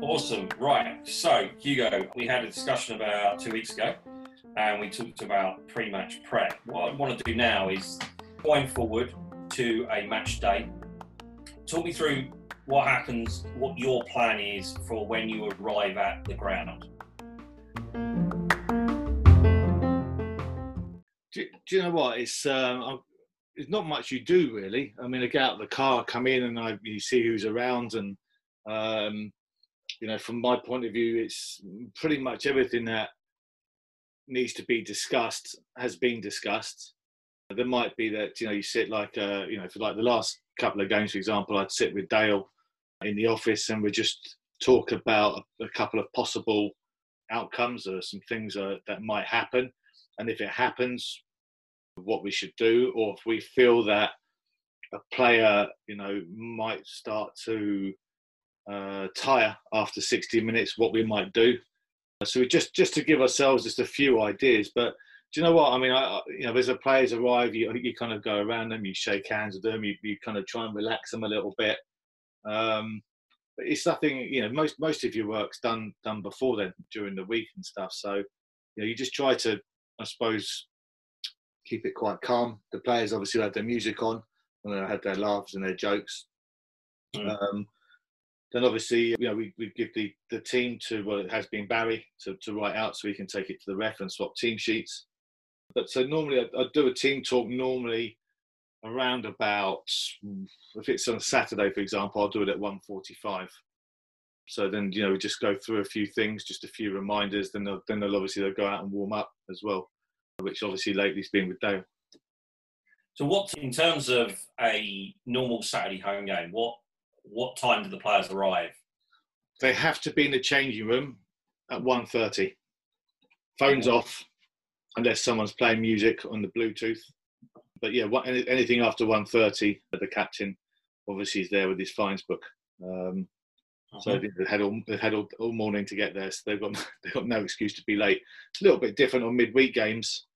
Awesome. Right. So, Hugo, we had a discussion about two weeks ago and we talked about pre match prep. What I want to do now is going forward to a match day. Talk me through what happens, what your plan is for when you arrive at the ground. Do, do you know what? It's um, it's not much you do really. I mean, I get out of the car, come in, and I you see who's around, and um, you know, from my point of view, it's pretty much everything that needs to be discussed has been discussed. There might be that you know you sit like uh, you know for like the last couple of games, for example, I'd sit with Dale in the office and we just talk about a, a couple of possible outcomes or some things uh, that might happen, and if it happens, what we should do, or if we feel that a player you know might start to uh, tire after 60 minutes, what we might do. So just just to give ourselves just a few ideas, but do you know what I mean? I, you know, as the players arrive, you you kind of go around them, you shake hands with them, you, you kind of try and relax them a little bit. Um, but it's nothing, you know. Most most of your work's done done before then during the week and stuff. So you know, you just try to, I suppose, keep it quite calm. The players obviously had their music on and they had their laughs and their jokes. Mm. Um, then obviously, you know, we, we give the, the team to, well, it has been Barry to, to write out so we can take it to the ref and swap team sheets. But so normally I, I do a team talk normally around about, if it's on a Saturday, for example, I'll do it at 1.45. So then, you know, we just go through a few things, just a few reminders. Then they'll, then they'll obviously they'll go out and warm up as well, which obviously lately's been with Dale. So what, in terms of a normal Saturday home game, what what time do the players arrive? They have to be in the changing room at 1.30. Phones off, unless someone's playing music on the Bluetooth. But yeah, what, anything after 1.30, the captain obviously is there with his fines book. Um, uh-huh. So they've had all they've had all, all, morning to get there, so they've got they've got no excuse to be late. It's a little bit different on midweek games.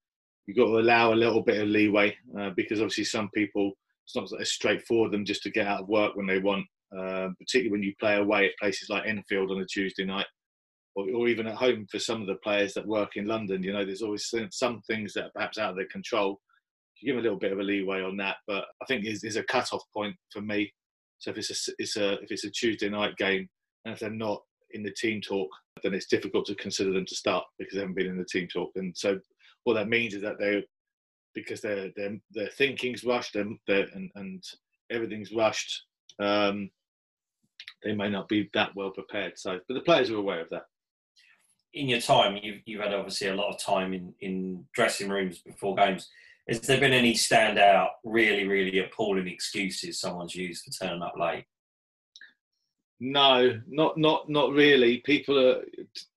You've got to allow a little bit of leeway uh, because obviously some people it's not as straightforward them just to get out of work when they want um, particularly when you play away at places like Enfield on a Tuesday night, or, or, even at home for some of the players that work in London. You know, there's always some things that are perhaps out of their control. You give them a little bit of a leeway on that, but I think there's, there's a cut-off point for me. So if it's a, it's a if it's a Tuesday night game, and if they're not in the team talk, then it's difficult to consider them to start because they haven't been in the team talk. And so what that means is that they because their their their thinking's rushed and and, and everything's rushed. Um, they may not be that well prepared. So, but the players are aware of that. In your time, you've, you've had obviously a lot of time in, in dressing rooms before games. Has there been any standout, really, really appalling excuses someone's used for turning up late? No, not not not really. People are,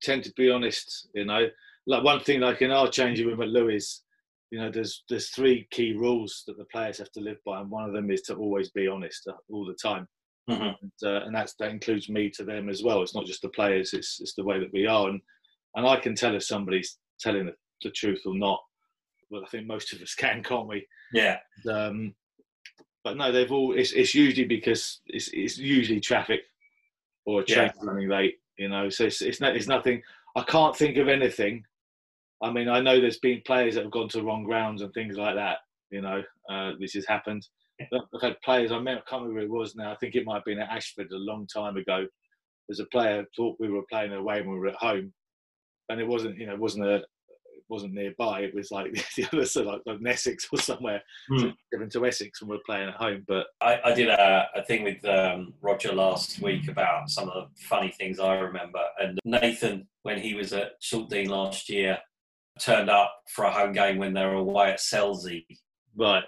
tend to be honest. You know, like one thing, like in our changing room at Lewes, you know, there's there's three key rules that the players have to live by, and one of them is to always be honest all the time. Mm-hmm. And, uh, and that's that includes me to them as well. It's not just the players; it's it's the way that we are, and and I can tell if somebody's telling the, the truth or not. Well, I think most of us can, can't we? Yeah. Um, but no, they've all. It's, it's usually because it's it's usually traffic or a train yeah. running late. You know, so it's it's, not, it's nothing. I can't think of anything. I mean, I know there's been players that have gone to wrong grounds and things like that. You know, uh, this has happened. I've had players. I, remember, I can't remember who it was now. I think it might have been at Ashford a long time ago. There's a player thought we were playing away when we were at home, and it wasn't. You know, it wasn't a. It wasn't nearby. It was like the other side, like, like Essex or somewhere, mm. given to Essex when we're playing at home. But I, I did a, a, thing with um, Roger last week about some of the funny things I remember. And Nathan, when he was at Saltdean last year, turned up for a home game when they were away at Selsey. Right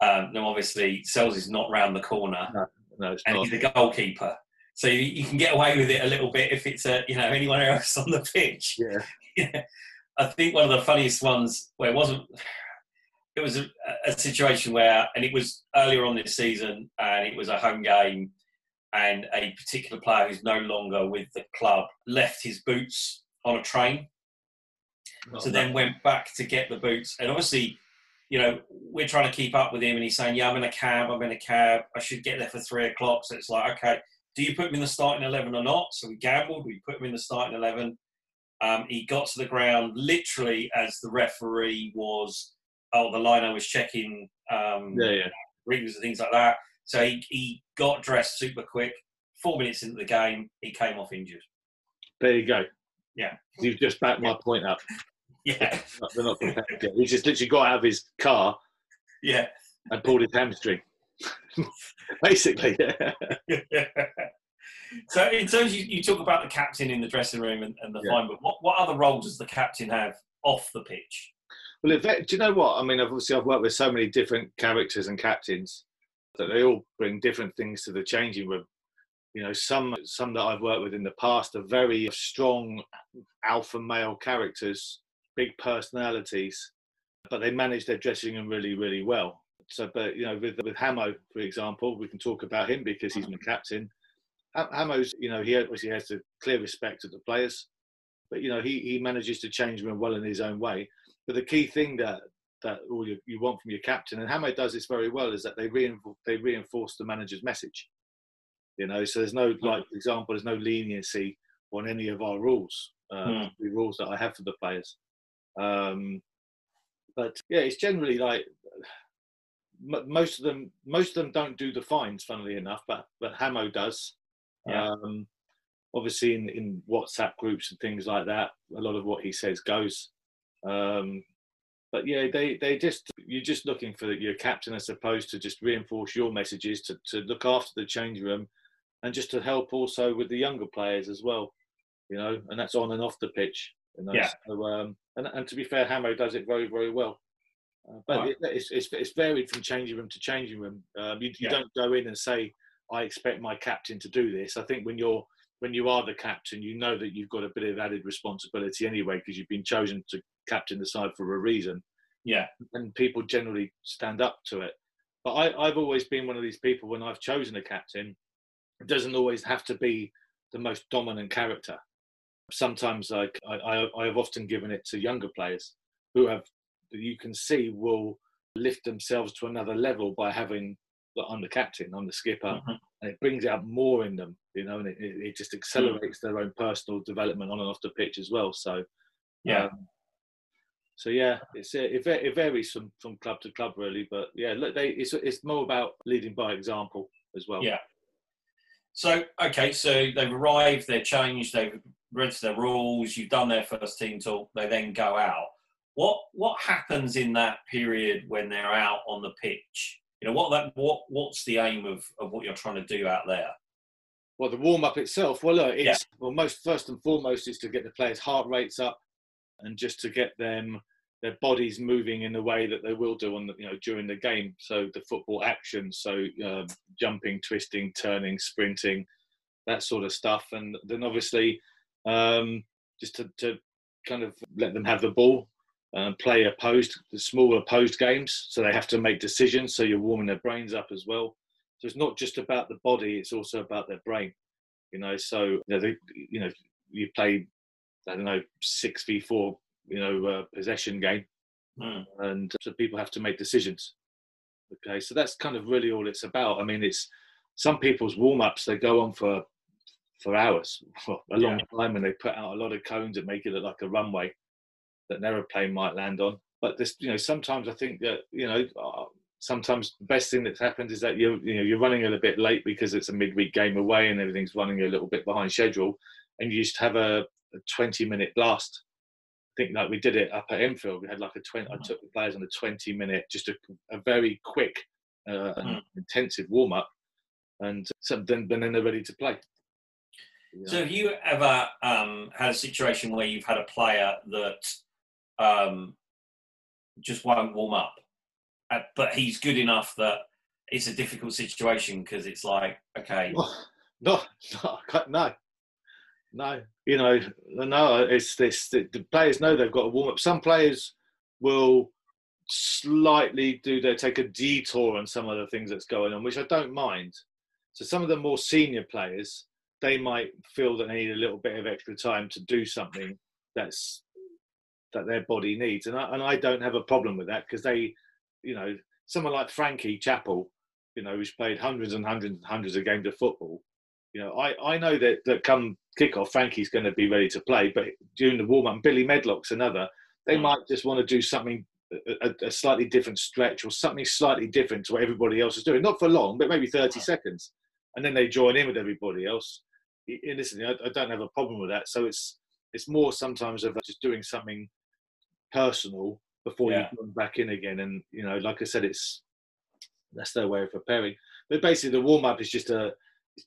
um, now, obviously, Selsey is not round the corner, no, no, and not. he's the goalkeeper. So you, you, can get away with it a little bit if it's a, you know anyone else on the pitch. Yeah. yeah. I think one of the funniest ones where it wasn't. It was a, a situation where, and it was earlier on this season, and it was a home game, and a particular player who's no longer with the club left his boots on a train. Oh, so then went back to get the boots, and obviously you know, we're trying to keep up with him, and he's saying, "Yeah, I'm in a cab. I'm in a cab. I should get there for three o'clock." So it's like, okay, do you put him in the starting eleven or not? So we gambled. We put him in the starting eleven. Um, he got to the ground literally as the referee was. Oh, the liner was checking um, Yeah, yeah. rings and things like that. So he, he got dressed super quick. Four minutes into the game, he came off injured. There you go. Yeah. You've just backed my point up. Yeah, They're not prepared yet. He just literally got out of his car yeah. and pulled his hamstring. Basically, so in terms you, you talk about the captain in the dressing room and, and the Yeah. fine, but what, what other role does the captain have off the pitch? Well, do you know what? I mean, obviously, I've worked with so many different characters and captains that they all bring different things to the changing room. You know, some some that I've worked with in the past are very strong alpha male characters, big personalities, but they manage their dressing room really, really well. So, but you know, with with Hamo, for example, we can talk about him because he's my captain. Ha- Hamo's, you know, he obviously has the clear respect of the players, but you know, he he manages to change them well in his own way. But the key thing that that all you, you want from your captain, and Hamo does this very well, is that they reinforce they reinforce the manager's message. You know, so there's no like, for example, there's no leniency on any of our rules, uh, Hmm. the rules that I have for the players. Um, but yeah, it's generally like most of them. Most of them don't do the fines, funnily enough, but but Hamo does. Yeah. Um, obviously, in in WhatsApp groups and things like that, a lot of what he says goes. Um, but yeah, they they just you're just looking for your captain, I suppose, to just reinforce your messages, to to look after the change room, and just to help also with the younger players as well. You know, and that's on and off the pitch. You know? Yeah. So, um, and and to be fair, Hamo does it very very well. Uh, but Right. it, it's, it's it's varied from changing room to changing room. Um, you, you Yeah. don't go in and say, "I expect my captain to do this." I think when you're when you are the captain, you know that you've got a bit of added responsibility anyway because you've been chosen to captain the side for a reason, Yeah, and people generally stand up to it. But I, I've always been one of these people when I've chosen a captain, it doesn't always have to be the most dominant character. Sometimes, I, I, I have often given it to younger players who have you can see will lift themselves to another level by having that I'm the captain, I'm the skipper, Mhm. and it brings out more in them, you know, and it, it just accelerates their own personal development on and off the pitch as well. So, yeah. um, so yeah, it's it, it varies from, from club to club really, but yeah, look, they it's it's more about leading by example as well. Yeah. So okay, so they've arrived, they're changed, they've read their rules. You've done their first team talk. They then go out. What what happens in that period when they're out on the pitch? You know what that what what's the aim of of what you're trying to do out there? Well, the warm up itself, well, look, it's Yeah. well, most first and foremost is to get the players' heart rates up, and just to get them their bodies moving in the way that they will do on the you know during the game. So the football action, so uh, jumping, twisting, turning, sprinting, that sort of stuff, and then obviously um, just to, to kind of let them have the ball. Um, play opposed, the smaller opposed games, so they have to make decisions. So you're warming their brains up as well. So it's not just about the body; it's also about their brain. You know, so you know, they, you know, you play, I don't know, six v four, you know, uh, possession game, Hmm. and so people have to make decisions. Okay, so that's kind of really all it's about. I mean, it's some people's warm ups they go on for for hours, for a long time, and they put out a lot of cones and make it look like a runway that an aeroplane might land on. But this, you know, sometimes I think that you know, uh, sometimes the best thing that's happened is that you're you know you're running a little bit late because it's a midweek game away and everything's running a little bit behind schedule, and you just have a, a 20 minute blast. I think like we did it up at Enfield. We had like a 20. I took the players on a 20 minute, just a, a very quick uh, Mm. intensive warm up, and so then, then they're ready to play. You So have you ever um, had a situation where you've had a player that um, just won't warm up, uh, but he's good enough that it's a difficult situation because it's like, okay, No, no, no, no. You know, no. It's this. The, players know they've got to warm up. Some players will slightly do their take a detour on some of the things that's going on, which I don't mind. So some of the more senior players, they might feel that they need a little bit of extra time to do something that's that their body needs, and I, and I don't have a problem with that because they you know, someone like Frankie Chappell, you know, who's played hundreds and hundreds and hundreds of games of football. You know, I, I know that, that come kickoff, Frankie's going to be ready to play, but during the warm up, Billy Medlock's another. They mm. might just want to do something, a, a, slightly different stretch or something slightly different to what everybody else is doing. Not for long, but maybe 30 seconds. And then they join in with everybody else. And listen, I, I don't have a problem with that. So it's it's more sometimes of just doing something personal before yeah. you come back in again. And you know, like I said, it's that's their way of preparing. But basically, the warm up is just a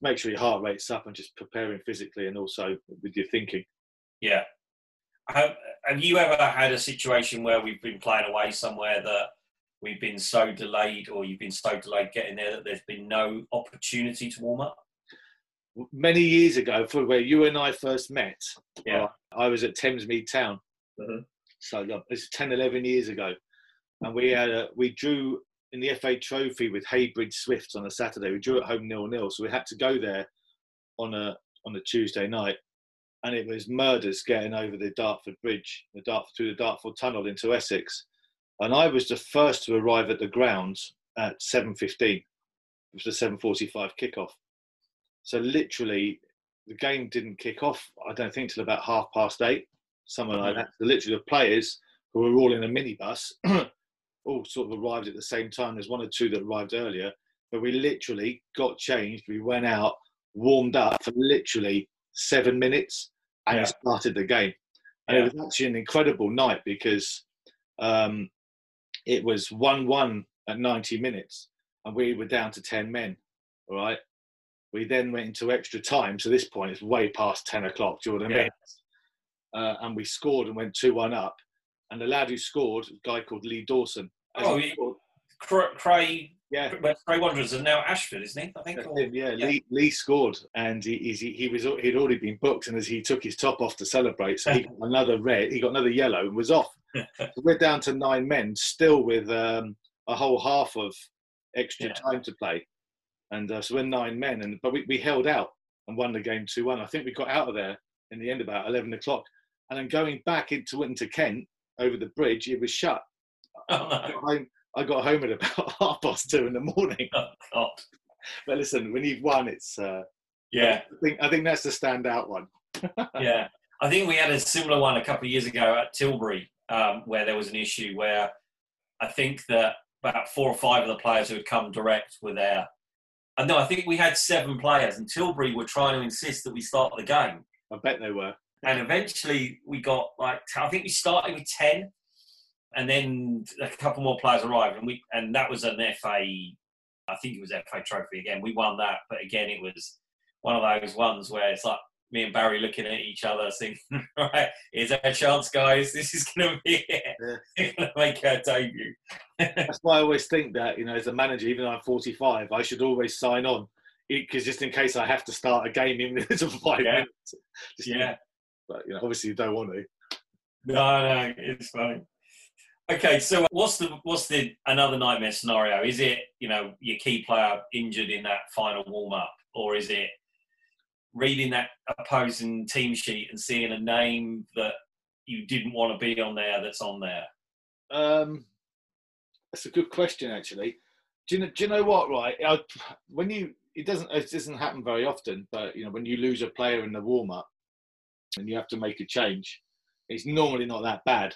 make sure your heart rate's up and just preparing physically and also with your thinking. Yeah. Have, have you ever had a situation where we've been playing away somewhere that we've been so delayed or you've been so delayed getting there that there's been no opportunity to warm up? Many years ago, for where you and I first met, yeah. Uh, I was at Thamesmead Town. Mm-hmm. So it's 10, 11 years ago. And we had a, we drew in the FA Trophy with Heybridge Swifts on a Saturday. We drew at home nil nil, so we had to go there on a on a Tuesday night, and it was murders getting over the Dartford Bridge, the Dartford through the Dartford Tunnel into Essex, and I was the first to arrive at the grounds at 7:15. It was the 7:45 kickoff. So literally, the game didn't kick off. I don't think till about half past eight, something like mm-hmm. that. So literally, the players who were all in a minibus all sort of arrived at the same time. There's one or two that arrived earlier, but we literally got changed. We went out, warmed up for literally seven minutes, and yeah. started the game. And yeah. it was actually an incredible night because um, it was one-one at 90 minutes, and we were down to 10 men. All right. We then went into extra time. So this point, it's way past 10 o'clock. Do you know what I mean? Uh, and we scored and went 2 1 up. And the lad who scored, a guy called Lee Dawson, Oh, he, Cray. Yeah, Cray Wanderers and now Ashford, isn't he? I think. Or, yeah, yeah. Lee, Lee, scored, and he, he, he was he'd already been booked, and as he took his top off to celebrate, so he got another red, he got another yellow, and was off. so we're down to nine men, still with um, a whole half of extra yeah. time to play, and uh, so we're nine men, and but we, we held out and won the game two one. I think we got out of there in the end about eleven o'clock, and then going back into into Kent over the bridge, it was shut. Oh, no. I, I got home at about half past two in the morning. Oh, God. But listen, when you've won, it's uh, yeah. I think I think that's the standout one. yeah, I think we had a similar one a couple of years ago at Tilbury, um, where there was an issue where I think that about four or five of the players who had come direct were there. And no, I think we had seven players, and Tilbury were trying to insist that we start the game. I bet they were. And eventually, we got like I think we started with ten, and then a couple more players arrived, and we and that was an FA. I think it was FA Trophy again. We won that, but again, it was one of those ones where it's like me and Barry looking at each other, saying, "Right, here's our chance, guys. This is going to be it. Yeah. going to make our debut." That's why I always think that you know, as a manager, even though I'm 45, I should always sign on because just in case I have to start a game in minutes of five yeah. minutes. Just yeah. But you know, obviously you don't want to. No, no, it's fine. Okay, so what's the what's the another nightmare scenario? Is it you know your key player injured in that final warm up, or is it reading that opposing team sheet and seeing a name that you didn't want to be on there that's on there? Um, that's a good question, actually. Do you know? Do you know what? Right, I, when you it doesn't it doesn't happen very often, but you know when you lose a player in the warm up and you have to make a change, it's normally not that bad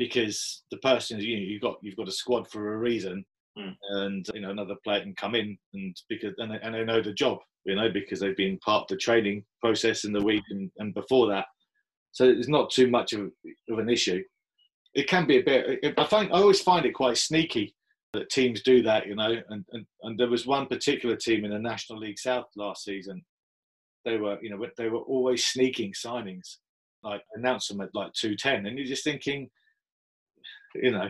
because the person you know, you've got you've got a squad for a reason, mm. and you know another player can come in and because and they, and they know the job, you know, because they've been part of the training process in the week and, and before that, so it's not too much of, of an issue. It can be a bit. I find I always find it quite sneaky that teams do that, you know. And, and and there was one particular team in the National League South last season. They were, you know, they were always sneaking signings, like announce them at like two ten, and you're just thinking, you know,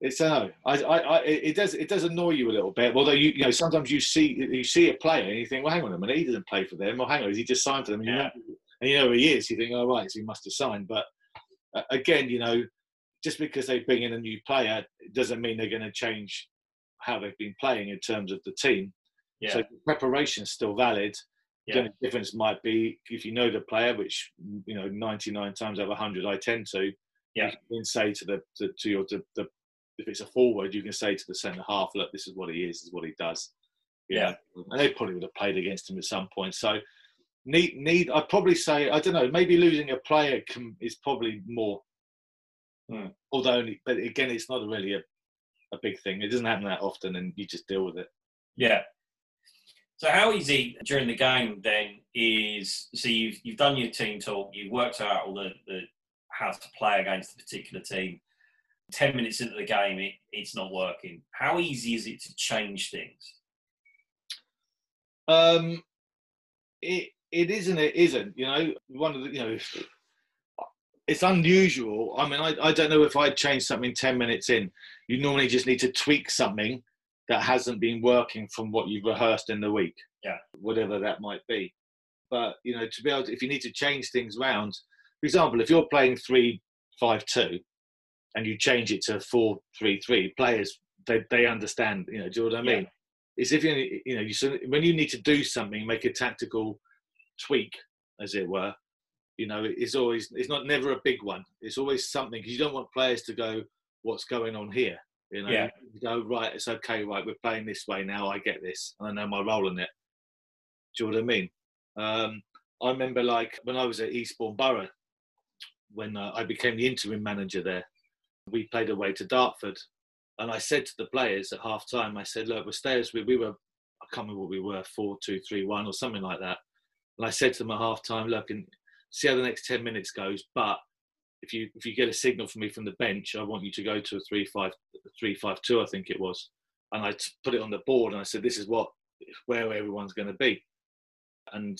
it's uh, I, I, I, it does, it does annoy you a little bit. Although you, you know, sometimes you see, you see a player and you think, well, hang on a minute, he doesn't play for them, or hang on, is he just signed for them? And, yeah. you, know, and you know he is. You think, oh right, so he must have signed. But uh, again, you know, just because they bring in a new player doesn't mean they're going to change how they've been playing in terms of the team. Yeah. So preparation is still valid. Yeah. The only difference might be if you know the player, which you know 99 times out of 100 I tend to yeah. you can say to the to, to your to the if it's a forward, you can say to the centre half, look, this is what he is, this is what he does. Yeah. And they probably would have played against him at some point. So need need I'd probably say I don't know, maybe losing a player can, is probably more. Hmm. Although, only, but again, it's not really a, a big thing. It doesn't happen that often, and you just deal with it. Yeah. So how easy during the game then is so you've you've done your team talk, you've worked out all the, the how to play against a particular team. Ten minutes into the game, it, it's not working. How easy is it to change things? Um, it it isn't. It isn't. You know, one of the you know, it's unusual. I mean, I I don't know if I'd change something ten minutes in. You normally just need to tweak something that hasn't been working from what you've rehearsed in the week. Yeah. Whatever that might be. But you know, to be able to, if you need to change things around, for example, if you're playing three five two, and you change it to four three three, players they they understand. You know, do you know what I mean? Yeah. It's if you you know you when you need to do something, make a tactical tweak, as it were. You know, it's always it's not never a big one. It's always something because you don't want players to go, "What's going on here?" You know, Yeah. you go right. It's okay. Right, we're playing this way now. I get this. and I know my role in it. Do you know what I mean? Um, I remember like when I was at Eastbourne Borough, when uh, I became the interim manager there, we played away to Dartford, and I said to the players at half time, I said, "Look, we're stay as we, we were. I can't remember what we were, four, two, three, one, or something like that." And I said to them at half time, "Look, and see how the next ten minutes goes, but." If you if you get a signal from me from the bench, I want you to go to a three five three five two, I think it was, and I t- put it on the board and I said, "This is what where everyone's going to be." And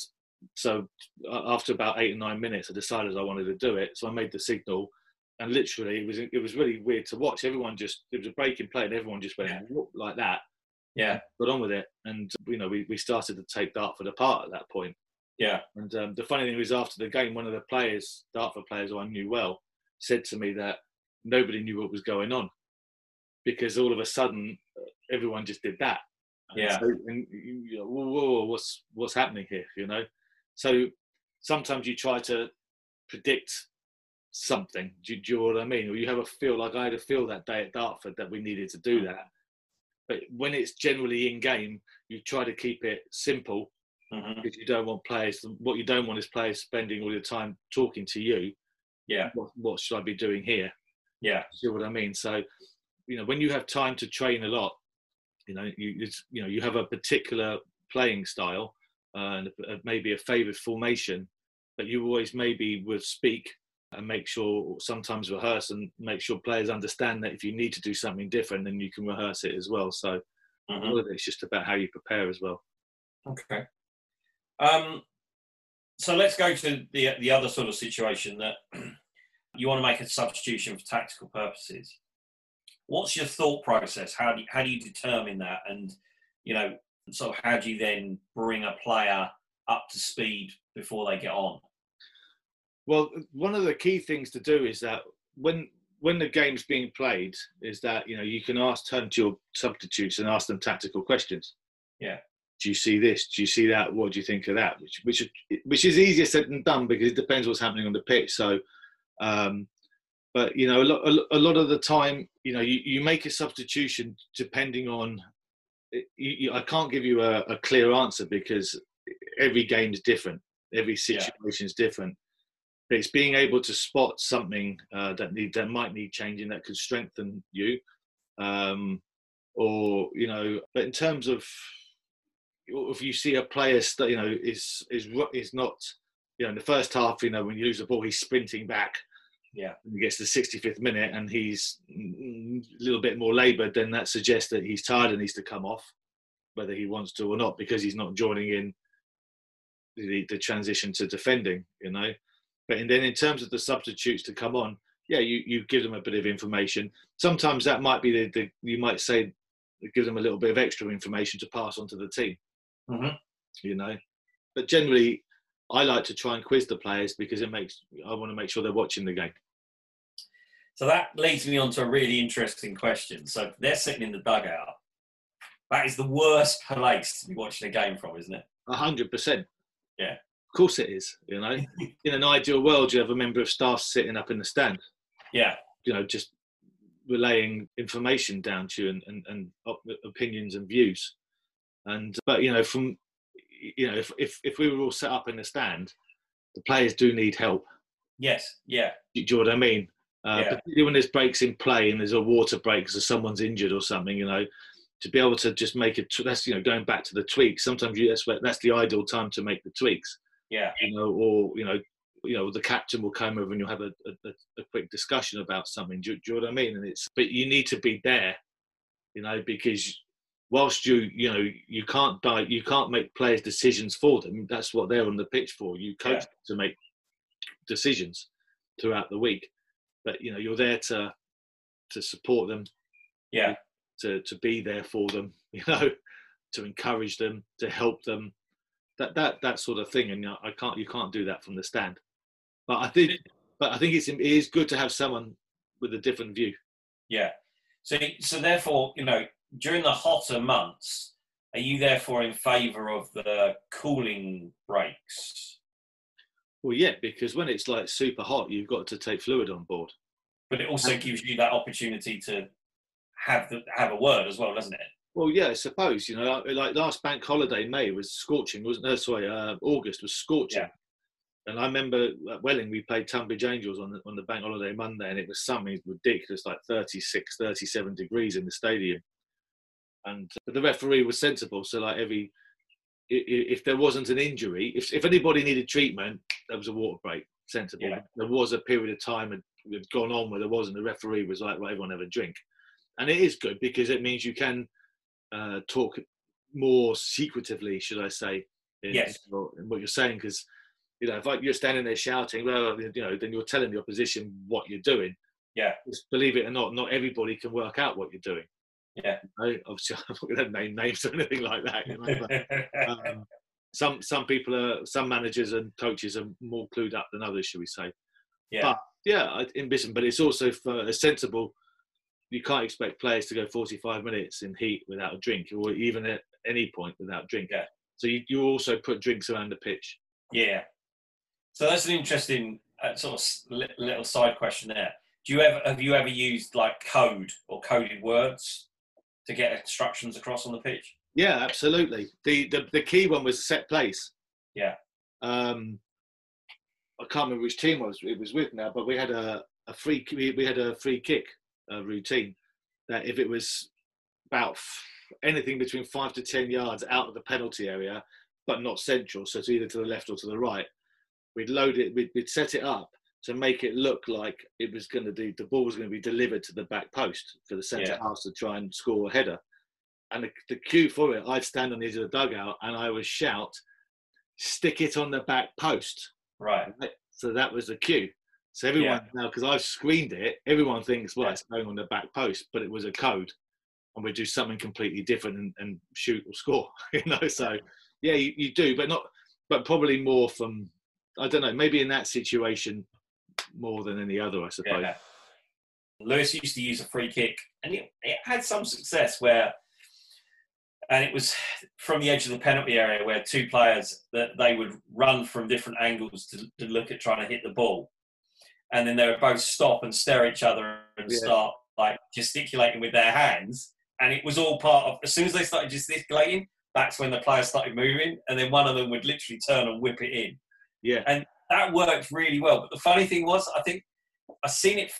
so after about eight or nine minutes, I decided I wanted to do it. So I made the signal, and literally it was it was really weird to watch. Everyone just it was a break in play, and everyone just went Yeah. Like that, Yeah, got on with it, and you know we, we started to take Dartford apart at that point. Yeah, And um, the funny thing was, after the game, one of the players, Dartford players who I knew well, said to me that nobody knew what was going on because all of a sudden uh, everyone just did that. And Yeah. So, and you, know, whoa, whoa, whoa, what's what's happening here? You know. So sometimes you try to predict something. Do, you- do you know what I mean? Or you have a feel like I had a feel that day at Dartford that we needed to do that. But when it's generally in game, you try to keep it simple hmm because you don't want players. What you don't want is players spending all your time talking to you. yeah, What, what should I be doing here? yeah, See what I mean? So, you know, when you have time to train a lot, you know, you it's, you know you have a particular playing style uh, and a- maybe a favoured formation, but you always maybe would speak and make sure sometimes rehearse and make sure players understand that if you need to do something different, then you can rehearse it as well. So, hmm all of it's just about how you prepare as well. Okay. Um, so let's go to the the other sort of situation that you want to make a substitution for tactical purposes. What's your thought process? How do you, how do you determine that? And you know, so how do you then bring a player up to speed before they get on? Well, one of the key things to do is that when when the game's being played, is that you know you can ask turn to your substitutes and ask them tactical questions. Yeah. Do you see this? Do you see that? What do you think of that? Which which which is easier said than done because it depends what's happening on the pitch. So, um, but you know, a lot a lot of the time, you know, you, you make a substitution depending on. You, you, I can't give you a, a clear answer because every game is different. Every Yeah. situation is different but it's being able to spot something uh, that need that might need changing that could strengthen you, um, or you know. But in terms of if you see a player, you know, is is is not, you know, in the first half, you know, when you lose the ball, he's sprinting back. Yeah. When he gets to the 65th minute and he's mm, a little bit more laboured, then that suggests that he's tired and needs to come off, whether he wants to or not, because he's not joining in the, the transition to defending, you know. But and then in terms of the substitutes to come on, yeah, you, you give them a bit of information. Sometimes that might be the, the you might say give them a little bit of extra information to pass on to the team, Mhm. you know. But generally, I like to try and quiz the players because it makes I want to make sure they're watching the game. So that leads me on to a really interesting question. So they're sitting in the dugout. That is the worst place to be watching a game from, isn't it? A hundred percent. Yeah. Of course it is. You know, in an ideal world, you have a member of staff sitting up in the stand. Yeah, You know, just relaying information down to you and, and, and opinions and views. And but you know, from you know, if, if if we were all set up in the stand, the players do need help. Yes, yeah. Do you know what I mean? Uh, Yeah. Particularly when there's breaks in play and there's a water break because someone's injured or something, you know, to be able to just make it. That's you know going back to the tweaks. Sometimes you that's where, that's the ideal time to make the tweaks. Yeah, You know, or you know, you know the captain will come over and you'll have a, a, a quick discussion about something. Do, do you know what I mean? And it's but you need to be there, you know, because whilst you you know you can't die, you can't make players decisions for them. That's what they're on the pitch for. You coach Yeah. them to make decisions throughout the week, but you know you're there to to support them, yeah, to to be there for them, you know, to encourage them, to help them, that that that sort of thing. And you know, I can't you can't do that from the stand. But I think but I think it's it is good to have someone with a different view. yeah. So, so therefore, you know, during the hotter months, are you therefore in favour of the cooling breaks? Well, yeah, because when it's like super hot, you've got to take fluid on board. But it also gives you that opportunity to have the, have a word as well, doesn't it? Well, yeah, I suppose you know, like, like last bank holiday, May was scorching, wasn't? No, sorry, uh, August was scorching. Yeah. And I remember at Welling, we played Tonbridge Angels on the, on the bank holiday Monday, and it was something ridiculous, like 36, 37 degrees in the stadium. And the referee was sensible, so like every if there wasn't an injury, if if anybody needed treatment, there was a water break. Sensible. Yeah. There was a period of time had, gone on where there wasn't. The referee was like, "Right, everyone have a drink," and it is good because it means you can uh, talk more secretively, should I say, in, Yes. what- in what you're saying. Because you know, if like, you're standing there shouting, well, you know, then you're telling the opposition what you're doing. Yeah. Just believe it or not, not everybody can work out what you're doing. Yeah. Right? Obviously, I'm not going to name names or anything like that. You know, but, um, some some people are, some managers and coaches are more clued up than others, should we say? Yeah. But yeah, in business, but it's also for a sensible. You can't expect players to go 45 minutes in heat without a drink, or even at any point without drink. Yeah. So you, you also put drinks around the pitch. Yeah. So that's an interesting uh, sort of little side question there. Do you ever have you ever used like code or coded words to get instructions across on the pitch? Yeah, absolutely. The the, the key one was set place. Yeah. Um, I can't remember which team was it was with now, but we had a, a free we, we had a free kick uh, routine that if it was about f- anything between five to ten yards out of the penalty area, but not central, so it's either to the left or to the right, we'd load it. We'd, we'd set it up to make it look like it was going to do the ball was going to be delivered to the back post for the centre Yeah. house to try and score a header and the, the cue for it, I'd stand on the edge of the dugout and I would shout, "Stick it on the back post." Right. Right? So that was the cue. So everyone now, because I've screened it, everyone thinks, "Well, Yeah. it's going on the back post," but it was a code, and we do something completely different and, and shoot or score. You know, so yeah, you, you do, but not, but probably more from, I don't know, maybe in that situation more than any other, I suppose. Yeah. Lewes used to use a free kick, and it, it had some success where, and it was from the edge of the penalty area where two players that they would run from different angles to, to look at trying to hit the ball, and then they would both stop and stare at each other and Yeah. start like gesticulating with their hands, and it was all part of. As soon as they started gesticulating, that's when the players started moving, and then one of them would literally turn and whip it in Yeah, that worked really well. But the funny thing was, I think I've seen it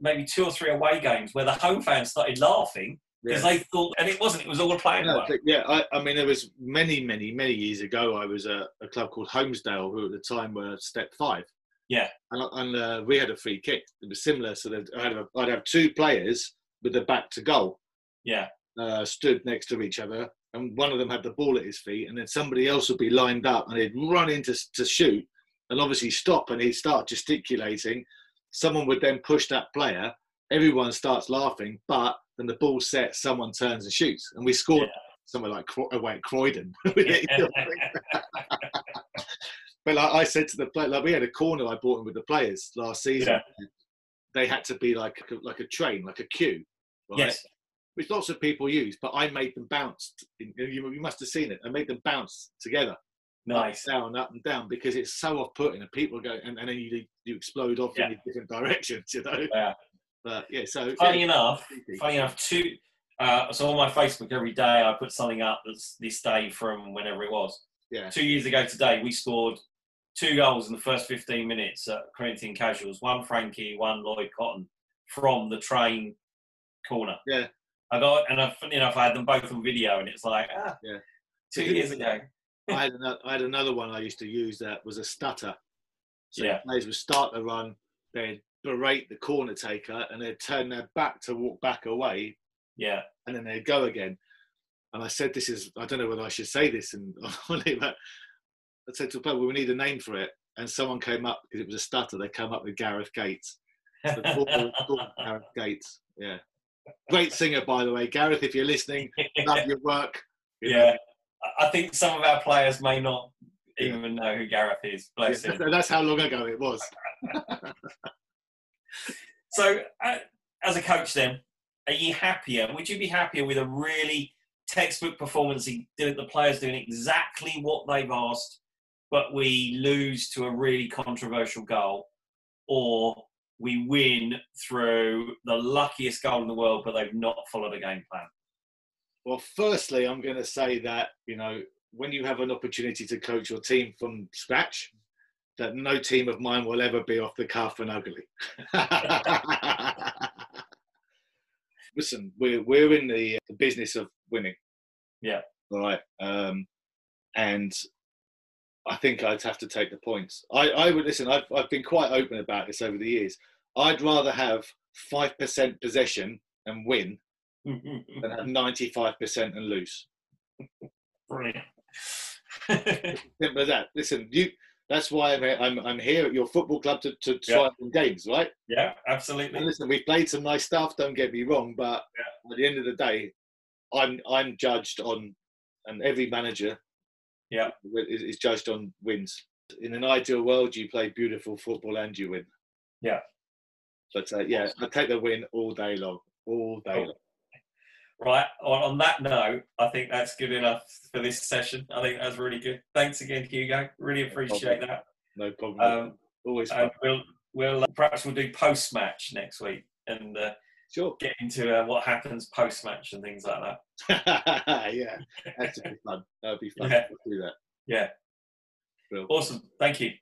maybe two or three away games where the home fans started laughing because yeah. they thought, and it wasn't, it was all playing No, away. yeah, I, I mean, there was many, many, many years ago. I was at a club called Holmesdale, who at the time were step five. Yeah. and, and uh, we had a free kick. It was similar. So that I'd have, I'd have two players with their back to goal, Yeah, uh, stood next to each other, and one of them had the ball at his feet, and then somebody else would be lined up, and he'd run in to, to shoot, and obviously stop, and he'd start gesticulating. Someone would then push that player. Everyone starts laughing, but then the ball sets, someone turns and shoots, and we scored somewhere like away uh, at Croydon. but like I said to the player, like we had a corner I bought in with the players last season. They had to be like a, like a train, like a queue, right? yes, which lots of people use. But I made them bounce. You, you must have seen it. I made them bounce together, nice. up, down, up and down, because it's so off-putting, and people go, and, and then you you explode off Yeah. in different directions. You know. Yeah. But yeah, so Funny yeah, enough, funny enough, two. Uh, so on my Facebook every day, I put something up that's this day from whenever it was. yeah, Two years ago today, we scored two goals in the first 15 minutes at Corinthian Casuals. One Frankie, one Lloyd Cotton from the train corner. Yeah. I got, and I, funny enough, I had them both on video, and it's like, ah, Yeah. two years ago. I had another, I had another one I used to use that was a stutter. So Yeah. players would start the run, they'd berate the corner taker, and they'd turn their back to walk back away, Yeah. and then they'd go again. And I said, "This is I don't know whether I should say this." And on it, but I said to the player, well, "We need a name for it." And someone came up because it was a stutter. They came up with Gareth Gates. So the Gareth Gates. Yeah, great singer by the way, Gareth. If you're listening, love your work. You yeah. I- I think some of our players may not even know who Gareth is. Bless Yeah, him. that's, how long ago it was. So, uh, as a coach, then, are you happier? Would you be happier with a really textbook performance, the players doing exactly what they've asked, but we lose to a really controversial goal, or we win through the luckiest goal in the world, but they've not followed a game plan? Well, firstly, I'm going to say that you know when you have an opportunity to coach your team from scratch, that no team of mine will ever be off the cuff and ugly. Listen, we're we're in the, the business of winning. Yeah. All right. Um, and I think I'd have to take the points. I, I would listen. I've I've been quite open about this over the years. I'd rather have five percent possession and win than have ninety five percent and lose. Brilliant. Simple as that. Listen, you. That's why I'm I'm, I'm here at your football club to, to try and win games, right? yeah, And absolutely. listen, we've played some nice stuff. Don't get me wrong, but at the end of the day, I'm I'm judged on, and every manager, Yeah. is, is judged on wins. In an ideal world, you play beautiful football and you win. Yeah. But uh, yeah, I take the win all day long, all day Cool. long. Right, on that note, I think that's good enough for this session. I think that's really good. Thanks again, Hugo. Really appreciate no that. No problem. Um, Always. And we'll, we'll uh, perhaps we'll do post match next week and uh, sure. get into uh, what happens post match and things like that. yeah, that's be fun. That'd be fun. Yeah. We'll do that. Yeah. Brilliant. Awesome. Thank you.